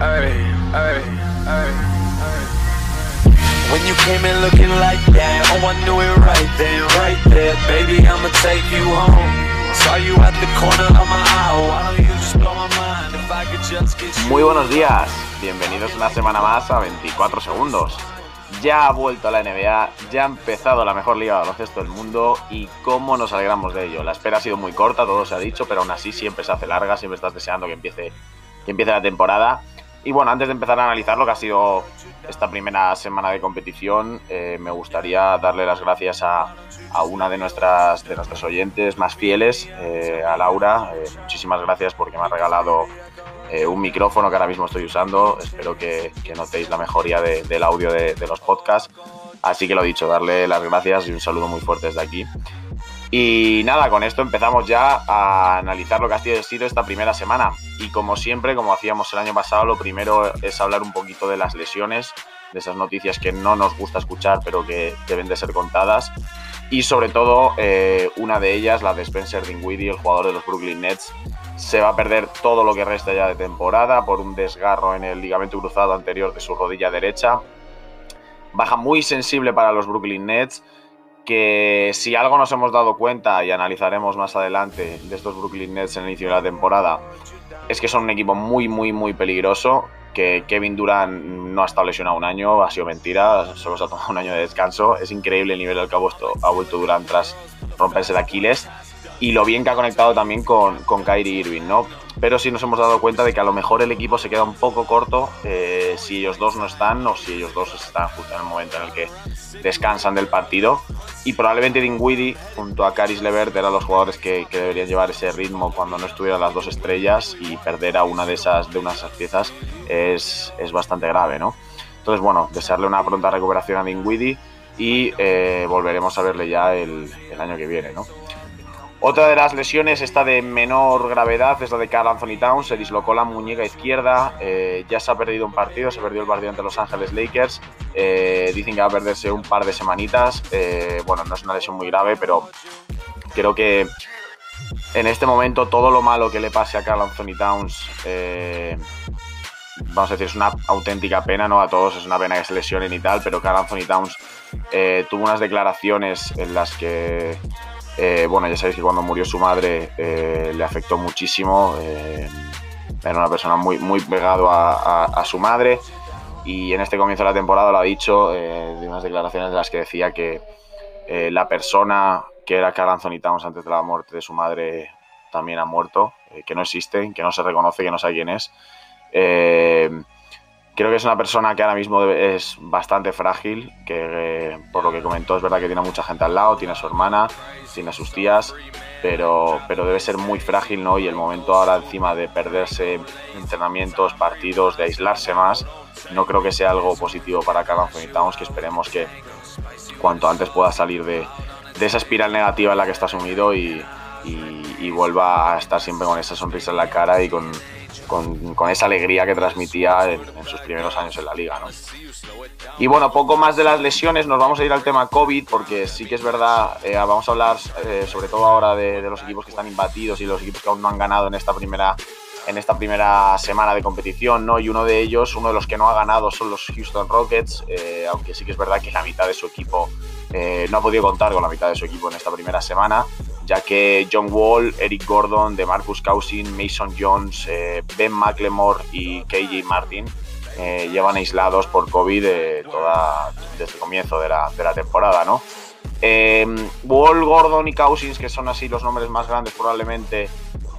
ay, ay, ay, When you came in looking like that, oh I knew it right then, right there, baby I'ma take you home. Saw you at the corner of my eye, why don't you just blow my mind if I could just get you. Muy buenos días, bienvenidos una semana más a 24 segundos. Ya ha vuelto a la NBA, ya ha empezado la mejor liga de baloncesto del mundo y cómo nos alegramos de ello. La espera ha sido muy corta, todo se ha dicho, pero aún así siempre se hace larga, siempre estás deseando que empiece, que empiece la temporada. Y bueno, antes de empezar a analizar lo que ha sido esta primera semana de competición, eh, me gustaría darle las gracias a, una de nuestras, de nuestros oyentes más fieles, eh, a Laura. Eh, muchísimas gracias porque me ha regalado un micrófono que ahora mismo estoy usando. Espero que, que notéis la mejoría de, del audio de, de, los podcasts. Así que lo dicho, darle las gracias y un saludo muy fuerte desde aquí. Y nada, con esto empezamos ya a analizar lo que ha sido esta primera semana. Y como siempre, como hacíamos el año pasado, lo primero es hablar un poquito de las lesiones, de esas noticias que no nos gusta escuchar, pero que deben de ser contadas. Y sobre todo, eh, una de ellas, la de Spencer Dinwiddie, el jugador de los Brooklyn Nets, se va a perder todo lo que resta ya de temporada por un desgarro en el ligamento cruzado anterior de su rodilla derecha. Baja muy sensible para los Brooklyn Nets que si algo nos hemos dado cuenta y analizaremos más adelante de estos Brooklyn Nets en el inicio de la temporada, es que son un equipo muy, muy, muy peligroso, que Kevin Durant no ha estado lesionado un año, ha sido mentira, solo se ha tomado un año de descanso, es increíble el nivel al que ha vuelto, ha vuelto Durant tras romperse el Aquiles y lo bien que ha conectado también con, con Kyrie Irving, ¿no? Pero sí nos hemos dado cuenta de que a lo mejor el equipo se queda un poco corto eh, si ellos dos no están o si ellos dos están justo en el momento en el que descansan del partido. Y probablemente Dinwiddie junto a Caris Levert eran los jugadores que, deberían llevar ese ritmo cuando no estuvieran las dos estrellas y perder a una de esas, de unas piezas es, es bastante grave, ¿no? Entonces, bueno, desearle una pronta recuperación a Dinwiddie y eh, volveremos a verle ya el, el año que viene, ¿no? Otra de las lesiones, esta de menor gravedad, es la de Carl Anthony Towns. Se dislocó la muñeca izquierda. Eh, ya se ha perdido un partido, se perdió el partido ante Los Ángeles Lakers. Eh, dicen que va a perderse un par de semanitas. Eh, bueno, no es una lesión muy grave, pero creo que en este momento todo lo malo que le pase a Carl Anthony Towns, vamos a decir, es una auténtica pena, no a todos, es una pena que se lesionen y tal, pero Carl Anthony Towns tuvo unas declaraciones en las que eh, bueno, ya sabéis que cuando murió su madre eh, le afectó muchísimo. Eh, era una persona muy, muy pegado a, su madre. Y en este comienzo de la temporada lo ha dicho de unas declaraciones en las que decía que la persona que era Carl Anthony Towns antes de la muerte de su madre también ha muerto, que no existe, que no se reconoce, que no sabe quién es. Creo que es una persona que ahora mismo es bastante frágil, que eh, por lo que comentó es verdad que tiene mucha gente al lado, tiene a su hermana, tiene a sus tías, pero, pero debe ser muy frágil, ¿no? Y el momento ahora encima de perderse entrenamientos, partidos, de aislarse más, no creo que sea algo positivo para Carl Anthony Towns, que esperemos que cuanto antes pueda salir de, de esa espiral negativa en la que está sumido y, y, y vuelva a estar siempre con esa sonrisa en la cara y con con, con, esa alegría que transmitía en, en, sus primeros años en la liga. ¿no? Y bueno, poco más de las lesiones, nos vamos a ir al tema COVID, porque sí que es verdad, eh, vamos a hablar eh, sobre todo ahora de, de, los equipos que están imbatidos y los equipos que aún no han ganado en esta primera en esta primera semana de competición, ¿no? Y uno de ellos, uno de los que no ha ganado son los Houston Rockets, eh, aunque sí que es verdad que la mitad de su equipo no ha podido contar con la mitad de su equipo en esta primera semana ya que John Wall, Eric Gordon, DeMarcus Cousins, Mason Jones, eh, Ben McLemore y KJ Martin eh, llevan aislados por COVID eh, desde el comienzo de la, temporada, ¿no? Wall, Gordon y Cousins, que son así los nombres más grandes probablemente,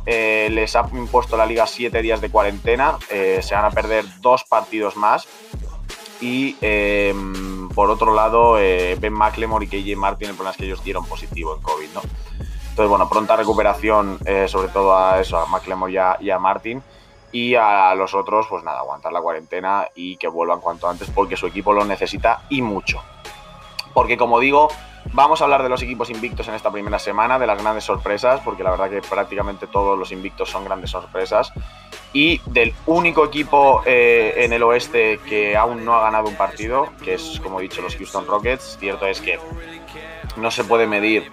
les ha impuesto la liga siete días de cuarentena, se van a perder dos partidos más y eh, por otro lado eh, Ben McLemore y KJ Martin el problema es que ellos dieron positivo en COVID ¿no? Entonces bueno pronta recuperación eh, sobre todo a eso a McLemore y a, Martin y a los otros pues nada aguantar la cuarentena y que vuelvan cuanto antes porque su equipo lo necesita y mucho porque como digo Vamos a hablar de los equipos invictos en esta primera semana, de las grandes sorpresas, porque la verdad que prácticamente todos los invictos son grandes sorpresas. Y del único equipo eh, en el oeste que aún no ha ganado un partido, que es, como he dicho, los Houston Rockets. Cierto es que no se puede medir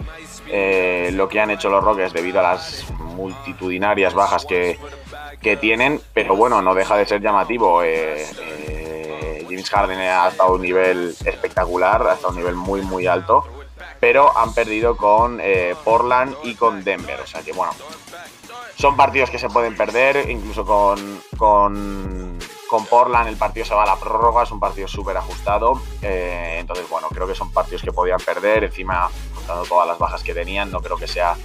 eh, lo que han hecho los Rockets debido a las multitudinarias bajas que, que tienen, pero bueno, no deja de ser llamativo. Eh, James Harden ha estado a un nivel espectacular, ha estado a un nivel muy, muy alto, pero han perdido con Portland y con Denver. O sea que, bueno, son partidos que se pueden perder, incluso con, con, con Portland el partido se va a la prórroga, es un partido súper ajustado. Eh, entonces, bueno, creo que son partidos que podían perder. Encima, contando todas las bajas que tenían, no creo que sea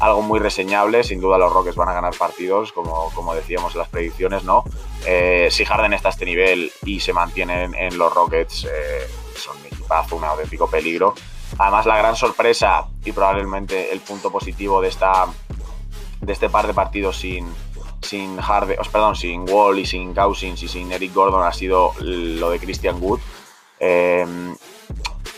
algo muy reseñable. Sin duda, los Rockets van a ganar partidos, como, como decíamos en las predicciones, ¿no? Eh, si Harden está a este nivel y se mantienen en los Rockets, eh, son un un auténtico peligro. Además, la gran sorpresa y probablemente el punto positivo de esta de este par de partidos sin, sin Harden, perdón, sin Wall y sin Cousins y sin Eric Gordon ha sido lo de Christian Wood. Eh,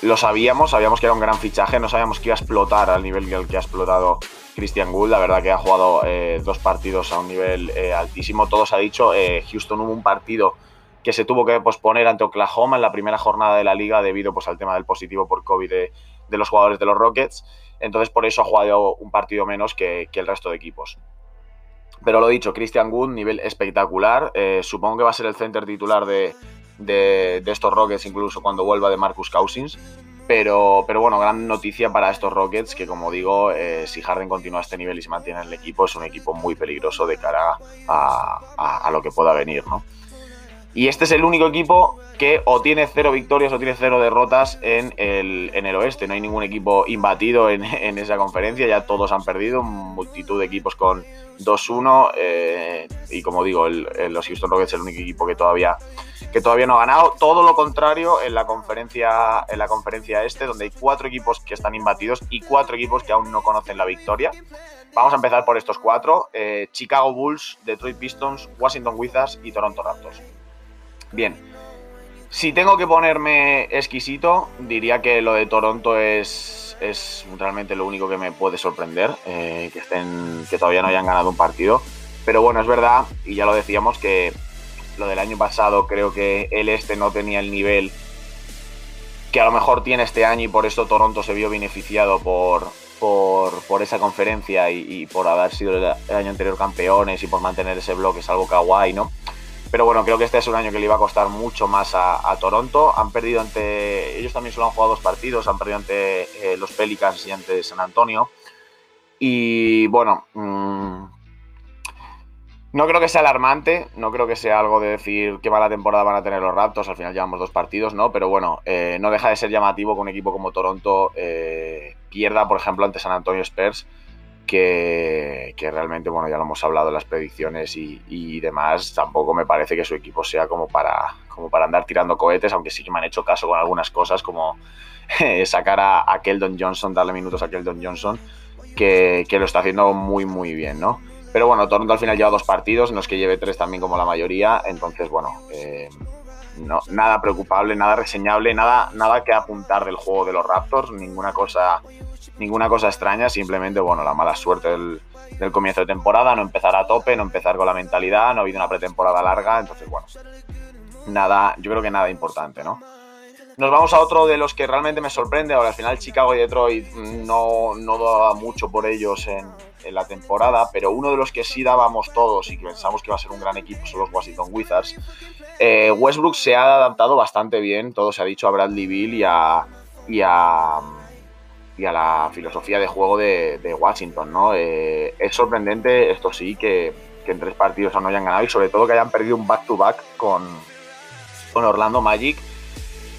lo sabíamos, sabíamos que era un gran fichaje, no sabíamos que iba a explotar al nivel que, que ha explotado Christian Wood. La verdad que ha jugado eh, dos partidos a un nivel eh, altísimo. Todos ha dicho, Houston hubo un partido que se tuvo que posponer ante Oklahoma en la primera jornada de la liga debido pues, al tema del positivo por COVID de los jugadores de los Rockets. Entonces por eso ha jugado un partido menos que, el resto de equipos. Pero lo dicho, Christian Wood, nivel espectacular. Eh, supongo que va a ser el center titular de, estos Rockets, incluso cuando vuelva de Marcus Cousins. Pero, pero bueno, gran noticia para estos Rockets, que como digo, eh, si Harden continúa a este nivel y se mantiene en el equipo, es un equipo muy peligroso de cara a, a lo que pueda venir, ¿no? Y este es el único equipo que o tiene cero victorias o tiene cero derrotas en el, en el oeste. No hay ningún equipo imbatido en, esa conferencia, ya todos han perdido, multitud de equipos con 2-1. Eh, y como digo, los Houston Rockets es el único equipo que todavía, que todavía no ha ganado. Todo lo contrario en la, conferencia, en la conferencia este, donde hay cuatro equipos que están imbatidos y cuatro equipos que aún no conocen la victoria. Vamos a empezar por estos cuatro: eh, Chicago Bulls, Detroit Pistons, Washington Wizards y Toronto Raptors. Bien. Si tengo que ponerme exquisito, diría que lo de Toronto es, es realmente lo único que me puede sorprender, eh, que, estén, que todavía no hayan ganado un partido. Pero bueno, es verdad, y ya lo decíamos, que lo del año pasado creo que el este no tenía el nivel que a lo mejor tiene este año y por eso Toronto se vio beneficiado por, por, esa conferencia y, por haber sido el, año anterior campeones y por mantener ese bloque, es algo kawaii, ¿no? Pero bueno, creo que este es un año que le iba a costar mucho más a, Toronto. Han perdido ante. Ellos también solo han jugado dos partidos. Han perdido ante eh, los Pelicans y ante San Antonio. Y bueno. Mm, no creo que sea alarmante, no creo que sea algo de decir qué mala temporada van a tener los Raptors, al final llevamos dos partidos, ¿no? Pero bueno, eh, no deja de ser llamativo que un equipo como Toronto eh, pierda, por ejemplo, ante San Antonio Spurs, que, realmente, bueno, ya lo hemos hablado en las predicciones y, demás, tampoco me parece que su equipo sea como para, como para andar tirando cohetes, aunque sí que me han hecho caso con algunas cosas, como sacar a, Keldon Johnson, darle minutos a Keldon Johnson, que, lo está haciendo muy, muy bien, ¿no? Pero bueno, Toronto al final lleva dos partidos, no es que lleve tres también como la mayoría, entonces, bueno, eh, no, nada preocupable, nada reseñable, nada, nada que apuntar del juego de los Raptors, ninguna cosa ninguna cosa extraña, simplemente, bueno, la mala suerte del, comienzo de temporada, no empezar a tope, no empezar con la mentalidad, no ha habido una pretemporada larga, entonces, bueno, nada, yo creo que nada importante, ¿no? Nos vamos a otro de los que realmente me sorprende. Ahora, al final, Chicago y Detroit no, no daba mucho por ellos en, la temporada, pero uno de los que sí dábamos todos y que pensamos que va a ser un gran equipo son los Washington Wizards. Eh, Westbrook se ha adaptado bastante bien, todo se ha dicho a Bradley Bill y a y a la filosofía de juego de, Washington, ¿no? Eh, es sorprendente, esto sí, que, en tres partidos aún no hayan ganado y sobre todo que hayan perdido un back-to-back con, con Orlando Magic,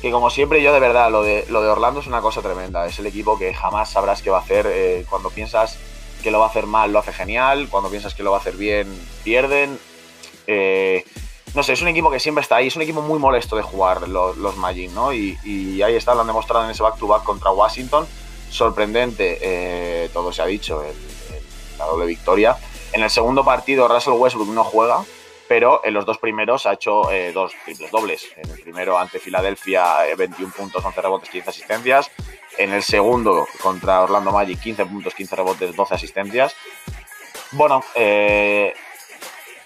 que como siempre yo de verdad, lo de, lo de Orlando es una cosa tremenda, es el equipo que jamás sabrás qué va a hacer, eh, cuando piensas que lo va a hacer mal, lo hace genial, cuando piensas que lo va a hacer bien, pierden. Eh, no sé, es un equipo que siempre está ahí, es un equipo muy molesto de jugar los, Magic, ¿no? Y, ahí está, lo han demostrado en ese back-to-back contra Washington sorprendente, eh, todo se ha dicho, la doble victoria. En el segundo partido Russell Westbrook no juega, pero en los dos primeros ha hecho eh, dos triples dobles. En el primero ante Filadelfia, 21 eh, puntos, 11 rebotes, 15 asistencias. En el segundo contra Orlando Magic, 15 puntos, 15 rebotes, 12 asistencias. Bueno,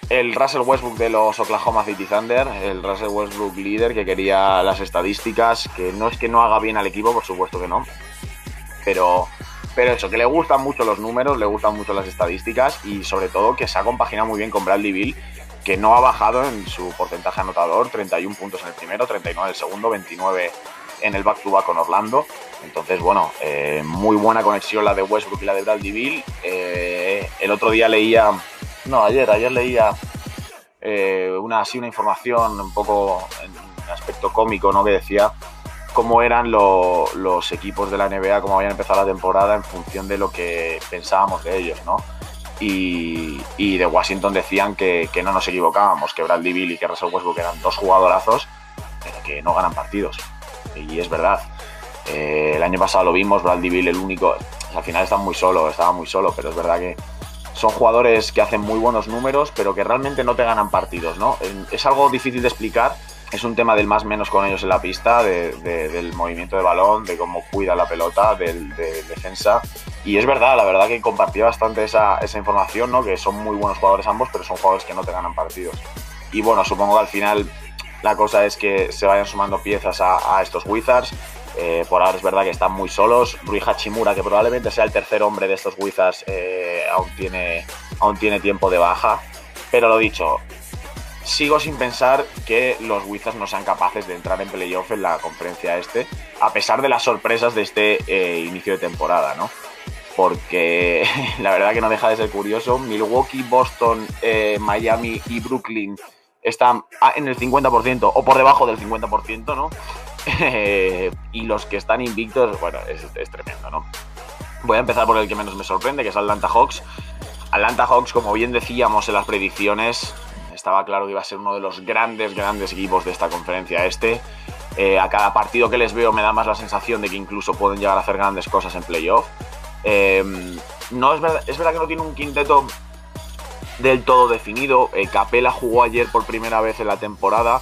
el Russell Westbrook de los Oklahoma City Thunder, el Russell Westbrook líder que quería las estadísticas, que no es que no haga bien al equipo, por supuesto que no, pero, Pero eso, que le gustan mucho los números, le gustan mucho las estadísticas y sobre todo que se ha compaginado muy bien con Bradley Bill, que no ha bajado en su porcentaje anotador, 31 puntos en el primero, 39 en el segundo, 29 en el back-to-back con Orlando. Entonces, bueno, eh, muy buena conexión la de Westbrook y la de Bradley Bill. Eh, el otro día leía, no, ayer, ayer leía eh, una, así una información un poco en aspecto cómico, ¿no? Que decía cómo eran los equipos de la NBA, cómo habían empezado la temporada en función de lo que pensábamos de ellos, ¿no? Y, de Washington decían que, no nos equivocábamos, que Bradley Bill y que Russell Westbrook eran dos jugadorazos, pero que no ganan partidos. Y es verdad. Eh, el año pasado lo vimos, Bradley Bill el único, al final está muy solo, estaba muy solo, pero es verdad que son jugadores que hacen muy buenos números, pero que realmente no te ganan partidos, ¿no? Es algo difícil de explicar, es un tema del más menos con ellos en la pista, del movimiento de balón, de cómo cuida la pelota, de, defensa. Y es verdad, la verdad que compartía bastante esa, información, ¿no? Que son muy buenos jugadores ambos, pero son jugadores que no te ganan partidos. Y bueno, supongo que al final la cosa es que se vayan sumando piezas a, estos Wizards. Eh, por ahora es verdad que están muy solos. Rui Hachimura, que probablemente sea el tercer hombre de estos Wizards, eh, aún, tiene, aún tiene tiempo de baja. Pero lo dicho, sigo sin pensar que los Wizards no sean capaces de entrar en playoff en la conferencia este, a pesar de las sorpresas de este eh, inicio de temporada, ¿no? Porque la verdad que no deja de ser curioso. Milwaukee, Boston, eh, Miami y Brooklyn están en el 50% o por debajo del 50%, ¿no? y los que están invictos, bueno, es, es tremendo, ¿no? Voy a empezar por el que menos me sorprende, que es Atlanta Hawks. Atlanta Hawks, como bien decíamos en las predicciones, estaba claro que iba a ser uno de los grandes, grandes equipos de esta conferencia este. Eh, a cada partido que les veo me da más la sensación de que incluso pueden llegar a hacer grandes cosas en playoff. Eh, no es verdad, es verdad que no tiene un quinteto del todo definido. Eh, Capela jugó ayer por primera vez en la temporada.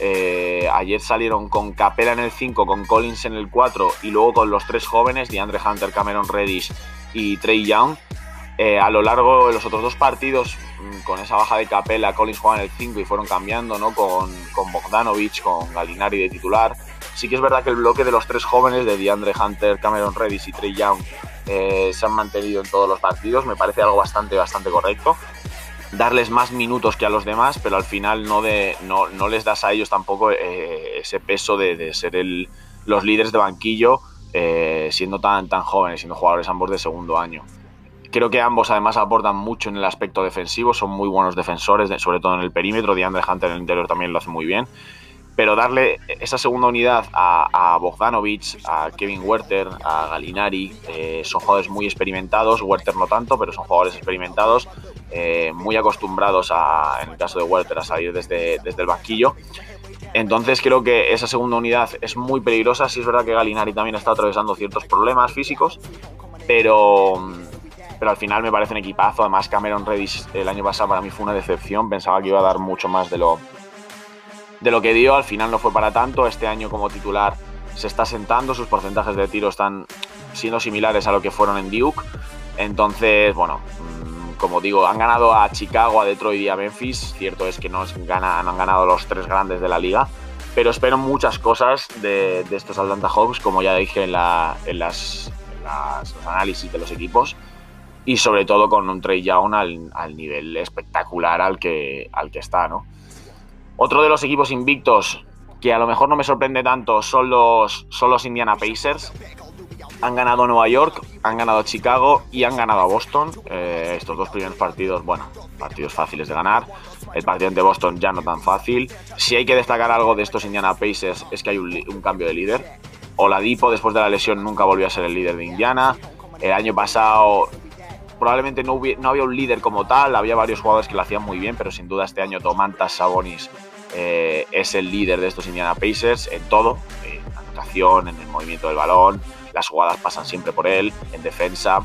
ayer salieron con Capela en el 5, con Collins en el 4 y luego con los tres jóvenes, DeAndre Hunter, Cameron Reddish y Trey Young. A lo largo de los otros dos partidos Mm, con esa baja de Capella, Collins jugaba en el 5 y fueron cambiando, ¿no? Con, con Bogdanovich, con Galinari de titular. Sí que es verdad que el bloque de los tres jóvenes, de DeAndre Hunter, Cameron Reddish y Trey Young, eh, se han mantenido en todos los partidos. Me parece algo bastante, bastante correcto. Darles más minutos que a los demás, pero al final no, de, no, no les das a ellos tampoco eh, ese peso de, de ser el, los líderes de banquillo, eh, siendo tan, tan jóvenes, siendo jugadores ambos de segundo año. Creo que ambos además aportan mucho en el aspecto defensivo, son muy buenos defensores, sobre todo en el perímetro. DeAndre Hunter en el interior también lo hace muy bien. Pero darle esa segunda unidad a, a Bogdanovich, a Kevin Werther, a Galinari, eh, son jugadores muy experimentados. Werther no tanto, pero son jugadores experimentados, eh, muy acostumbrados, a, en el caso de Werther, a salir desde, desde el banquillo. Entonces creo que esa segunda unidad es muy peligrosa. Sí es verdad que Galinari también está atravesando ciertos problemas físicos, pero pero al final me parece un equipazo. Además, Cameron Reddish el año pasado para mí fue una decepción. Pensaba que iba a dar mucho más de lo, de lo que dio. Al final no fue para tanto. Este año como titular se está sentando. Sus porcentajes de tiro están siendo similares a lo que fueron en Duke. Entonces, bueno, mm, como digo, han ganado a Chicago, a Detroit y a Memphis. Cierto es que no, han ganado los tres grandes de la liga. Pero espero muchas cosas de, estos Atlanta Hawks, como ya dije en, las, los análisis de los equipos y sobre todo con un Trey Young al, nivel espectacular al que, al que está, ¿no? Otro de los equipos invictos que a lo mejor no me sorprende tanto son los, son los Indiana Pacers. Han ganado Nueva York, han ganado Chicago y han ganado a Boston. Eh, estos dos primeros partidos, bueno, partidos fáciles de ganar. El partido ante Boston ya no tan fácil. Si hay que destacar algo de estos Indiana Pacers es que hay un, un cambio de líder. Oladipo después de la lesión nunca volvió a ser el líder de Indiana. El año pasado probablemente no, había un líder como tal, había varios jugadores que lo hacían muy bien, pero sin duda este año Tomantas Sabonis eh, es el líder de estos Indiana Pacers en todo, en anotación, en el movimiento del balón, las jugadas pasan siempre por él, en defensa.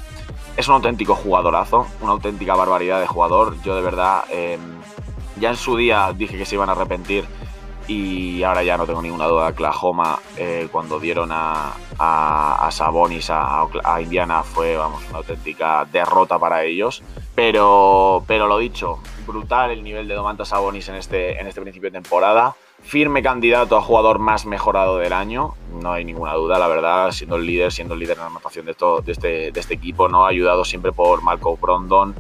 Es un auténtico jugadorazo, una auténtica barbaridad de jugador. Yo de verdad, em, ya en su día dije que se iban a arrepentir y ahora ya no tengo ninguna duda. Oklahoma, eh, cuando dieron a, a, Sabonis a, Indiana, fue vamos, una auténtica derrota para ellos. Pero, pero lo dicho, brutal el nivel de Domantas Sabonis en este, en este principio de temporada. firme candidato a jugador más mejorado del año, no hay ninguna duda, la verdad, siendo el líder, siendo el líder en la anotación de, de, este, de este equipo, ¿no? ayudado siempre por Marco Brondon,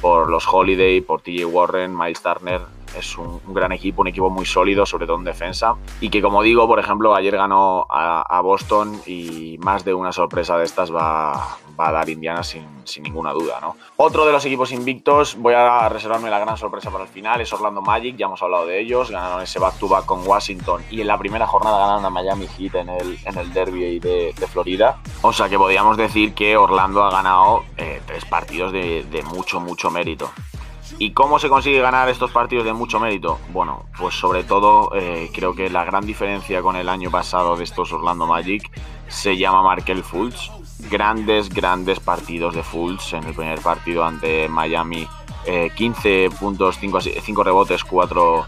por los Holiday, por TJ Warren, Miles Turner, es un, gran equipo, un equipo muy sólido, sobre todo en defensa. Y que, como digo, por ejemplo, ayer ganó a, Boston y más de una sorpresa de estas va, a dar Indiana sin, ninguna duda. ¿no? Otro de los equipos invictos, voy a reservarme la gran sorpresa para el final, es Orlando Magic, ya hemos hablado de ellos, ganaron ese back-to-back con Washington y en la primera jornada ganaron a Miami Heat en el, en el derby de, Florida. O sea que podríamos decir que Orlando ha ganado eh, tres partidos de, de mucho, mucho mérito. ¿Y cómo se consigue ganar estos partidos de mucho mérito? Bueno, pues sobre todo eh, creo que la gran diferencia con el año pasado de estos Orlando Magic se llama Markel Fultz. Grandes, grandes partidos de Fultz en el primer partido ante Miami. 15 eh, puntos, 5, rebotes, 4,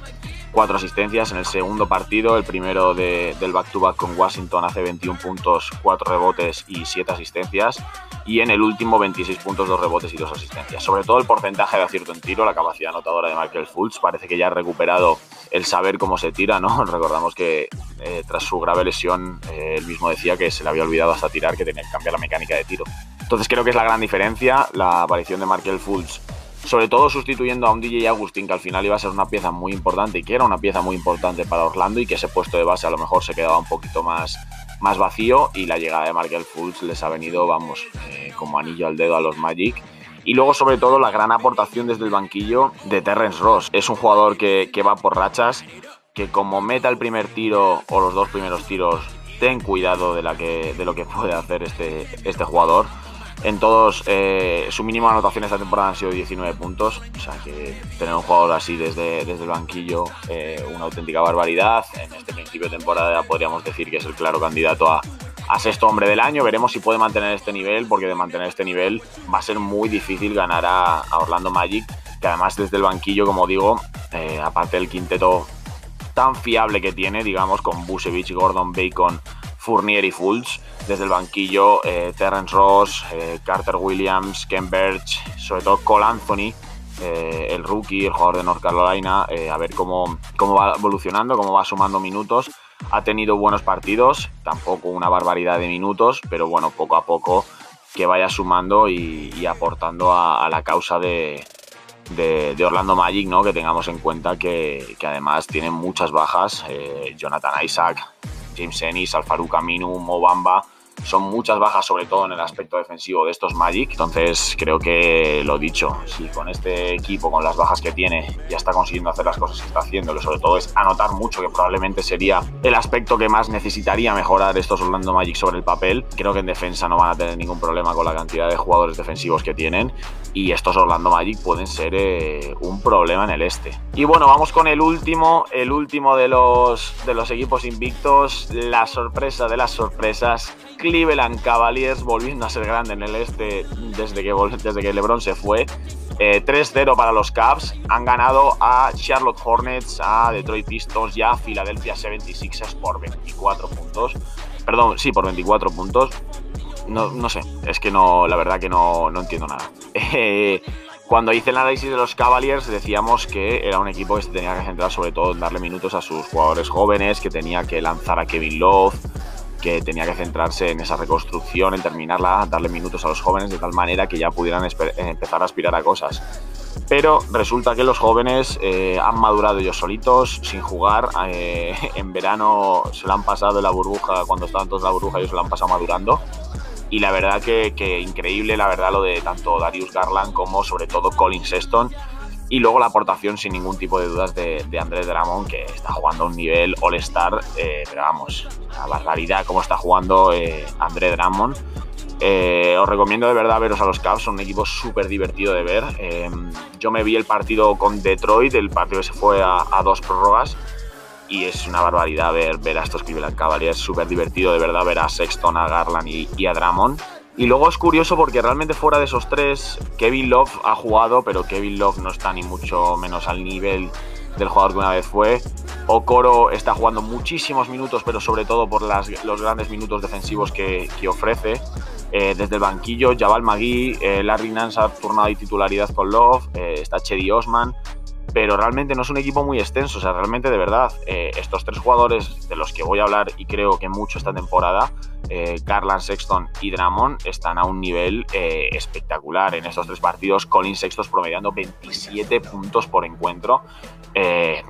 cuatro asistencias en el segundo partido. El primero del back-to-back con Washington hace 21 puntos, 4 rebotes y 7 asistencias. Y en el último 26 puntos, 2 rebotes y 2 asistencias. Sobre todo el porcentaje de acierto en tiro, la capacidad anotadora de Michael Fultz. Parece que ya ha recuperado el saber cómo se tira, ¿no? Recordamos que eh, tras su grave lesión, eh, él mismo decía que se le había olvidado hasta tirar, que tenía que cambiar la mecánica de tiro. Entonces creo que es la gran diferencia, la aparición de Markel Fultz sobre todo sustituyendo a un DJ Agustín que al final iba a ser una pieza muy importante y que era una pieza muy importante para Orlando y que ese puesto de base a lo mejor se quedaba un poquito más, más vacío y la llegada de Markel Fultz les ha venido, vamos, eh, como anillo al dedo a los Magic. Y luego, sobre todo, la gran aportación desde el banquillo de Terrence Ross. Es un jugador que, que va por rachas, que como meta el primer tiro o los dos primeros tiros, ten cuidado de, la que, de lo que puede hacer este, este jugador en todos, eh, su mínimo de anotación esta temporada han sido 19 puntos. O sea que tener un jugador así desde, desde el banquillo, eh, una auténtica barbaridad. En este principio de temporada podríamos decir que es el claro candidato a, sexto hombre del año. Veremos si puede mantener este nivel, porque de mantener este nivel va a ser muy difícil ganar a, Orlando Magic, que además desde el banquillo, como digo, eh, aparte del quinteto tan fiable que tiene, digamos, con Busevich, Gordon, Bacon, Fournier y Fultz. Desde el banquillo, eh, Terrence Ross, eh, Carter Williams, Ken Birch, sobre todo Cole Anthony, eh, el rookie, el jugador de North Carolina, a ver cómo, cómo va evolucionando, cómo va sumando minutos. Ha tenido buenos partidos, tampoco una barbaridad de minutos, pero bueno, poco a poco que vaya sumando y, aportando a, la causa de, Orlando Magic, ¿no? Que tengamos en cuenta que, que además tienen muchas bajas. Jonathan Isaac, James Ennis, Alfaru Aminu, Mobamba, son muchas bajas, sobre todo en el aspecto defensivo de estos Magic. Entonces, creo que lo dicho, si con este equipo, con las bajas que tiene, ya está consiguiendo hacer las cosas que está haciendo, sobre todo es anotar mucho, que probablemente sería el aspecto que más necesitaría mejorar estos Orlando Magic sobre el papel. Creo que en defensa no van a tener ningún problema con la cantidad de jugadores defensivos que tienen. Y estos Orlando Magic pueden ser eh, un problema en el este. Y bueno, vamos con el último, el último de los, de los equipos invictos, la sorpresa de las sorpresas Cleveland Cavaliers volviendo a ser grande en el este desde que, desde que LeBron se fue. 3-0 eh, para los Cavs. Han ganado a Charlotte Hornets, a Detroit Pistons y a Philadelphia 76ers por 24 puntos. Perdón, sí, por 24 puntos. No, no sé, es que no, la verdad que no, no entiendo nada. Eh, cuando hice el análisis de los Cavaliers decíamos que era un equipo que se tenía que centrar sobre todo en darle minutos a sus jugadores jóvenes, que tenía que lanzar a Kevin Love, que tenía que centrarse en esa reconstrucción, en terminarla, darle minutos a los jóvenes de tal manera que ya pudieran empezar a aspirar a cosas. Pero resulta que los jóvenes eh, han madurado ellos solitos, sin jugar. Eh, en verano se lo han pasado en la burbuja, cuando estaban todos en la burbuja, ellos se lo han pasado madurando. Y la verdad que, increíble, la verdad, lo de tanto Darius Garland como sobre todo Colin Sexton y luego la aportación, sin ningún tipo de dudas, de, de Andrés Dramón, que está jugando a un nivel All-Star, eh, pero vamos, la barbaridad cómo está jugando eh, Andrés Dramón. Eh, os recomiendo de verdad veros a los Cavs, son un equipo súper divertido de ver. yo me vi el partido con Detroit, el partido que se fue a, dos prórrogas, y es una barbaridad ver, ver a estos Cleveland Cavaliers, súper divertido de verdad ver a Sexton, a Garland y, a Dramond. Y luego es curioso porque realmente fuera de esos tres, Kevin Love ha jugado, pero Kevin Love no está ni mucho menos al nivel del jugador que una vez fue. Okoro está jugando muchísimos minutos, pero sobre todo por los grandes minutos defensivos que, ofrece. Eh, desde el banquillo, Jabal Magui, eh, Larry Nance ha turnado y titularidad con Love, eh, está Chedi Osman. Pero realmente no es un equipo muy extenso. O sea, realmente de verdad, eh, estos tres jugadores de los que voy a hablar y creo que mucho esta temporada, eh, Garland, Sexton y Dramon, están a un nivel eh, espectacular en estos tres partidos. Colin Sexton promediando 27 puntos por encuentro. Eh,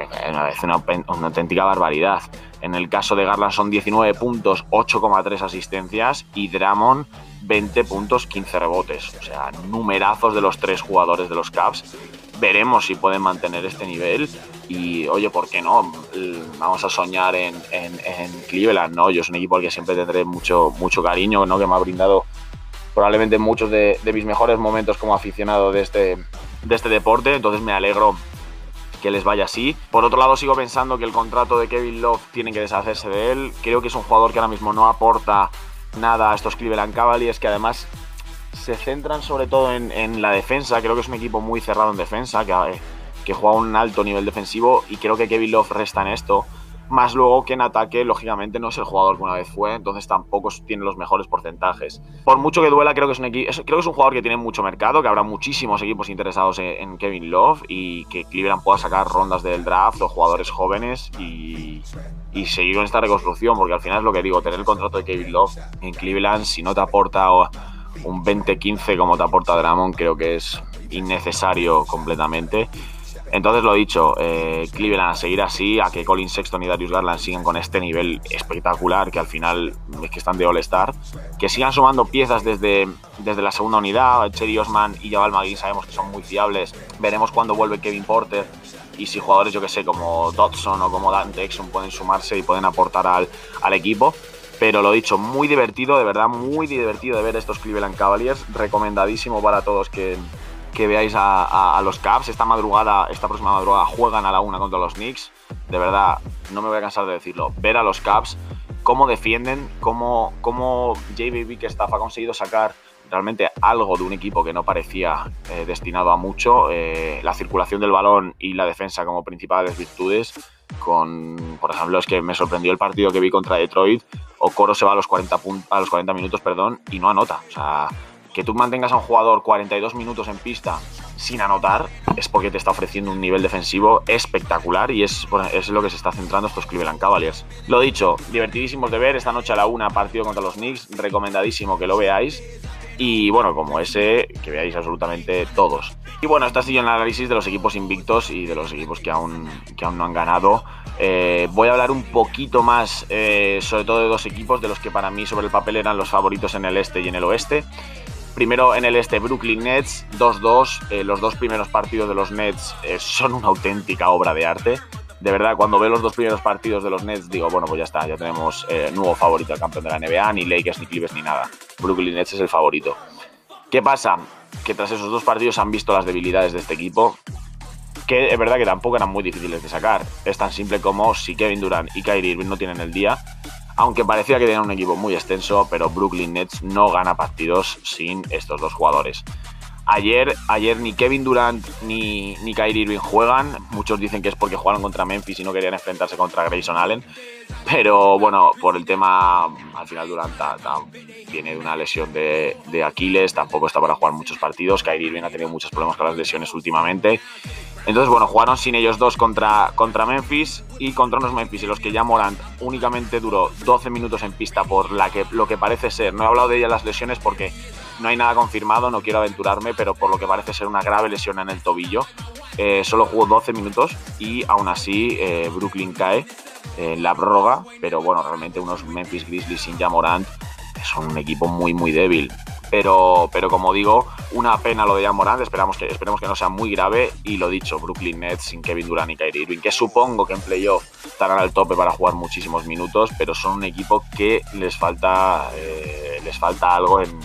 es una, una, auténtica barbaridad. En el caso de Garland son 19 puntos, 8,3 asistencias y Dramon 20 puntos, 15 rebotes. O sea, numerazos de los tres jugadores de los Cavs veremos si pueden mantener este nivel y oye, ¿por qué no? Vamos a soñar en, Cleveland, ¿no? Yo es un equipo al que siempre tendré mucho, mucho cariño, ¿no? Que me ha brindado probablemente muchos de, mis mejores momentos como aficionado de este, de este deporte, entonces me alegro que les vaya así. Por otro lado, sigo pensando que el contrato de Kevin Love tienen que deshacerse de él. Creo que es un jugador que ahora mismo no aporta nada a estos Cleveland Cavaliers, que además se centran sobre todo en, la defensa. Creo que es un equipo muy cerrado en defensa, que, eh, que juega un alto nivel defensivo y creo que Kevin Love resta en esto. Más luego que en ataque, lógicamente, no es el jugador que una vez fue, entonces tampoco tiene los mejores porcentajes. Por mucho que duela, creo que es un, creo que es un jugador que tiene mucho mercado, que habrá muchísimos equipos interesados en, Kevin Love y que Cleveland pueda sacar rondas del draft o jugadores jóvenes y, y seguir con esta reconstrucción, porque al final es lo que digo, tener el contrato de Kevin Love en Cleveland, si no te aporta un 20-15 como te aporta Dramon creo que es innecesario completamente. Entonces lo dicho, eh, Cleveland a seguir así, a que Colin Sexton y Darius Garland sigan con este nivel espectacular que al final es que están de All-Star, que sigan sumando piezas desde, desde la segunda unidad, Cherry Osman y Jabal Magui sabemos que son muy fiables, veremos cuándo vuelve Kevin Porter y si jugadores yo que sé como Dodson o como Dante Exxon pueden sumarse y pueden aportar al, al equipo. Pero lo dicho, muy divertido, de verdad, muy divertido de ver estos Cleveland Cavaliers. Recomendadísimo para todos que, veáis a, los Cavs. Esta madrugada, esta próxima madrugada, juegan a la una contra los Knicks. De verdad, no me voy a cansar de decirlo. Ver a los Cavs, cómo defienden, cómo, cómo JBB que ha conseguido sacar realmente algo de un equipo que no parecía eh, destinado a mucho. Eh, la circulación del balón y la defensa como principales virtudes. Con, por ejemplo, es que me sorprendió el partido que vi contra Detroit, Coro se va a los 40, a los 40 minutos perdón, y no anota. O sea, que tú mantengas a un jugador 42 minutos en pista sin anotar es porque te está ofreciendo un nivel defensivo espectacular y es, es lo que se está centrando estos Cleveland Cavaliers. Lo dicho, divertidísimos de ver. Esta noche a la una, partido contra los Knicks. Recomendadísimo que lo veáis. Y bueno, como ese, que veáis absolutamente todos. Y bueno, este ha sido el análisis de los equipos invictos y de los equipos que aún, que aún no han ganado. Eh, voy a hablar un poquito más, eh, sobre todo de dos equipos, de los que para mí sobre el papel eran los favoritos en el este y en el oeste. Primero en el este, Brooklyn Nets, 2-2. Eh, los dos primeros partidos de los Nets son una auténtica obra de arte. De verdad, cuando veo los dos primeros partidos de los Nets, digo, bueno, pues ya está, ya tenemos nuevo favorito al campeón de la NBA, ni Lakers, ni Clippers, ni nada. Brooklyn Nets es el favorito. ¿Qué pasa? Que tras esos dos partidos han visto las debilidades de este equipo que es verdad que tampoco eran muy difíciles de sacar. Es tan simple como si Kevin Durant y Kyrie Irving no tienen el día, aunque parecía que tenían un equipo muy extenso, pero Brooklyn Nets no gana partidos sin estos dos jugadores. Ayer, ayer ni Kevin Durant ni, ni Kyrie Irving juegan. Muchos dicen que es porque jugaron contra Memphis y no querían enfrentarse contra Grayson Allen. Pero bueno, por el tema, al final Durant viene de una lesión de, de Aquiles, tampoco está para jugar muchos partidos. Kyrie Irving ha tenido muchos problemas con las lesiones últimamente. Entonces, bueno, jugaron sin ellos dos contra, contra Memphis y contra unos Memphis en los que ya Morant únicamente duró 12 minutos en pista por que, lo que parece ser, no he hablado de ella las lesiones porque no hay nada confirmado, no quiero aventurarme, pero por lo que parece ser una grave lesión en el tobillo, eh, solo jugó 12 minutos y aún así eh, Brooklyn cae en la prórroga, pero bueno, realmente unos Memphis Grizzlies sin ya Morant son un equipo muy muy débil. Pero, pero como digo, una pena lo de Jan esperamos que, esperemos que no sea muy grave. Y lo dicho, Brooklyn Nets sin Kevin Durant y Kyrie Irving, que supongo que en playoff estarán al tope para jugar muchísimos minutos, pero son un equipo que les falta, eh, les falta algo en,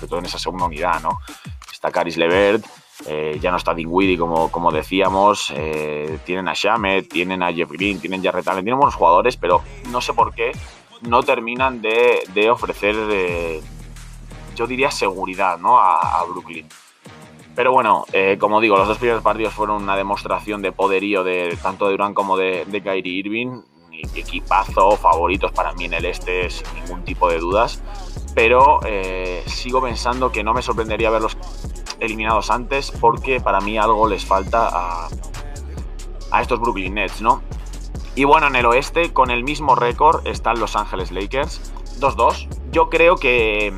sobre todo en esa segunda unidad, ¿no? Está Caris Levert, eh, ya no está Dinwiddie como, como decíamos, eh, tienen a Shamet, tienen a Jeff Green, tienen Jarrett tienen buenos jugadores, pero no sé por qué no terminan de, ofrecer, eh, yo diría, seguridad ¿no? a, Brooklyn. Pero bueno, eh, como digo, los dos primeros partidos fueron una demostración de poderío de tanto de Durán como de, de Kyrie Irving. Equipazo, favoritos para mí en el este sin ningún tipo de dudas. Pero eh, sigo pensando que no me sorprendería verlos eliminados antes porque para mí algo les falta a, a estos Brooklyn Nets, ¿no? Y bueno, en el oeste, con el mismo récord, están Los Ángeles Lakers, 2-2. Yo creo que,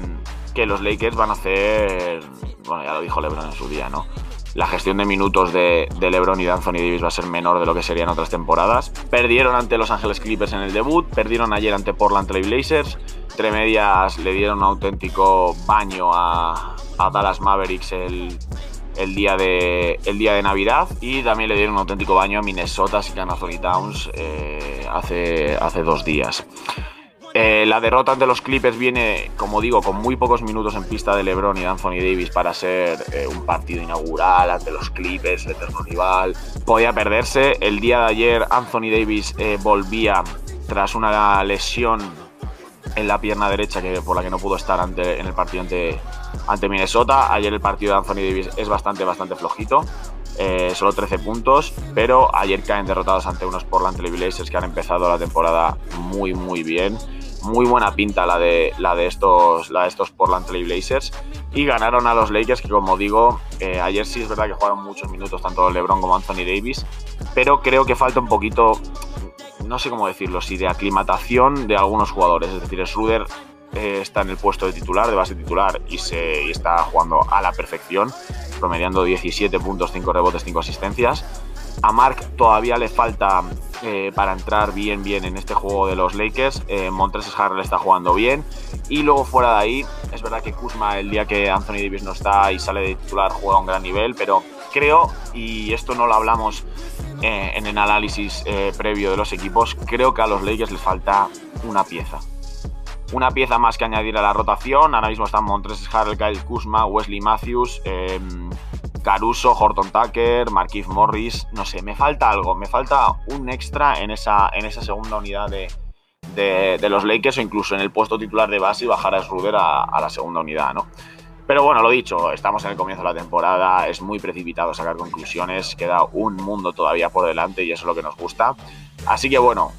que los Lakers van a hacer, bueno, ya lo dijo LeBron en su día, ¿no? La gestión de minutos de, de, LeBron y de Anthony Davis va a ser menor de lo que sería en otras temporadas. Perdieron ante Los Ángeles Clippers en el debut, perdieron ayer ante Portland Trail Blazers. Entre medias le dieron un auténtico baño a, Dallas Mavericks el, día, de, Navidad y también le dieron un auténtico baño a Minnesota sin Anthony Towns eh, hace dos días. Eh, la derrota ante los Clippers viene, como digo, con muy pocos minutos en pista de LeBron y Anthony Davis para ser eh, un partido inaugural ante los Clippers, el eterno rival. Podía perderse. El día de ayer Anthony Davis eh, volvía tras una lesión en la pierna derecha que, por la que no pudo estar ante, en el partido ante, ante Minnesota. Ayer el partido de Anthony Davis es bastante, bastante flojito. Eh, solo 13 puntos, pero ayer caen derrotados ante unos Portland Trail Blazers que han empezado la temporada muy, muy bien. Muy buena pinta la de, la de, estos, la de estos Portland Trail Blazers. Y ganaron a los Lakers, que como digo, eh, ayer sí es verdad que jugaron muchos minutos, tanto LeBron como Anthony Davis. Pero creo que falta un poquito, no sé cómo decirlo, si de aclimatación de algunos jugadores. Es decir, Schroeder eh, está en el puesto de titular, de base titular, y, se, y está jugando a la perfección promediando 17 puntos, 5 rebotes, 5 asistencias. A Mark todavía le falta eh, para entrar bien, bien en este juego de los Lakers. Eh, Montres Harrell está jugando bien. Y luego fuera de ahí, es verdad que Kuzma el día que Anthony Davis no está y sale de titular juega a un gran nivel, pero creo, y esto no lo hablamos eh, en el análisis eh, previo de los equipos, creo que a los Lakers les falta una pieza una pieza más que añadir a la rotación. Ahora mismo están Montres Harrell, Kyle Kuzma, Wesley Matthews, eh, Caruso, Horton Tucker, Marquise Morris. No sé, me falta algo. Me falta un extra en esa, en esa segunda unidad de, de, de los Lakers o incluso en el puesto titular de base y bajar a Schroeder a, a la segunda unidad, ¿no? Pero bueno, lo dicho, estamos en el comienzo de la temporada, es muy precipitado sacar conclusiones, queda un mundo todavía por delante y eso es lo que nos gusta. Así que bueno,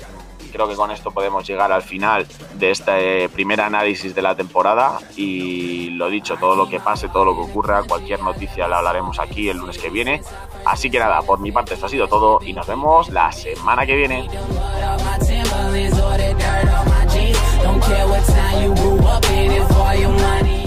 creo que con esto podemos llegar al final de este primer análisis de la temporada y lo dicho, todo lo que pase, todo lo que ocurra, cualquier noticia la hablaremos aquí el lunes que viene. Así que nada, por mi parte esto ha sido todo y nos vemos la semana que viene. care.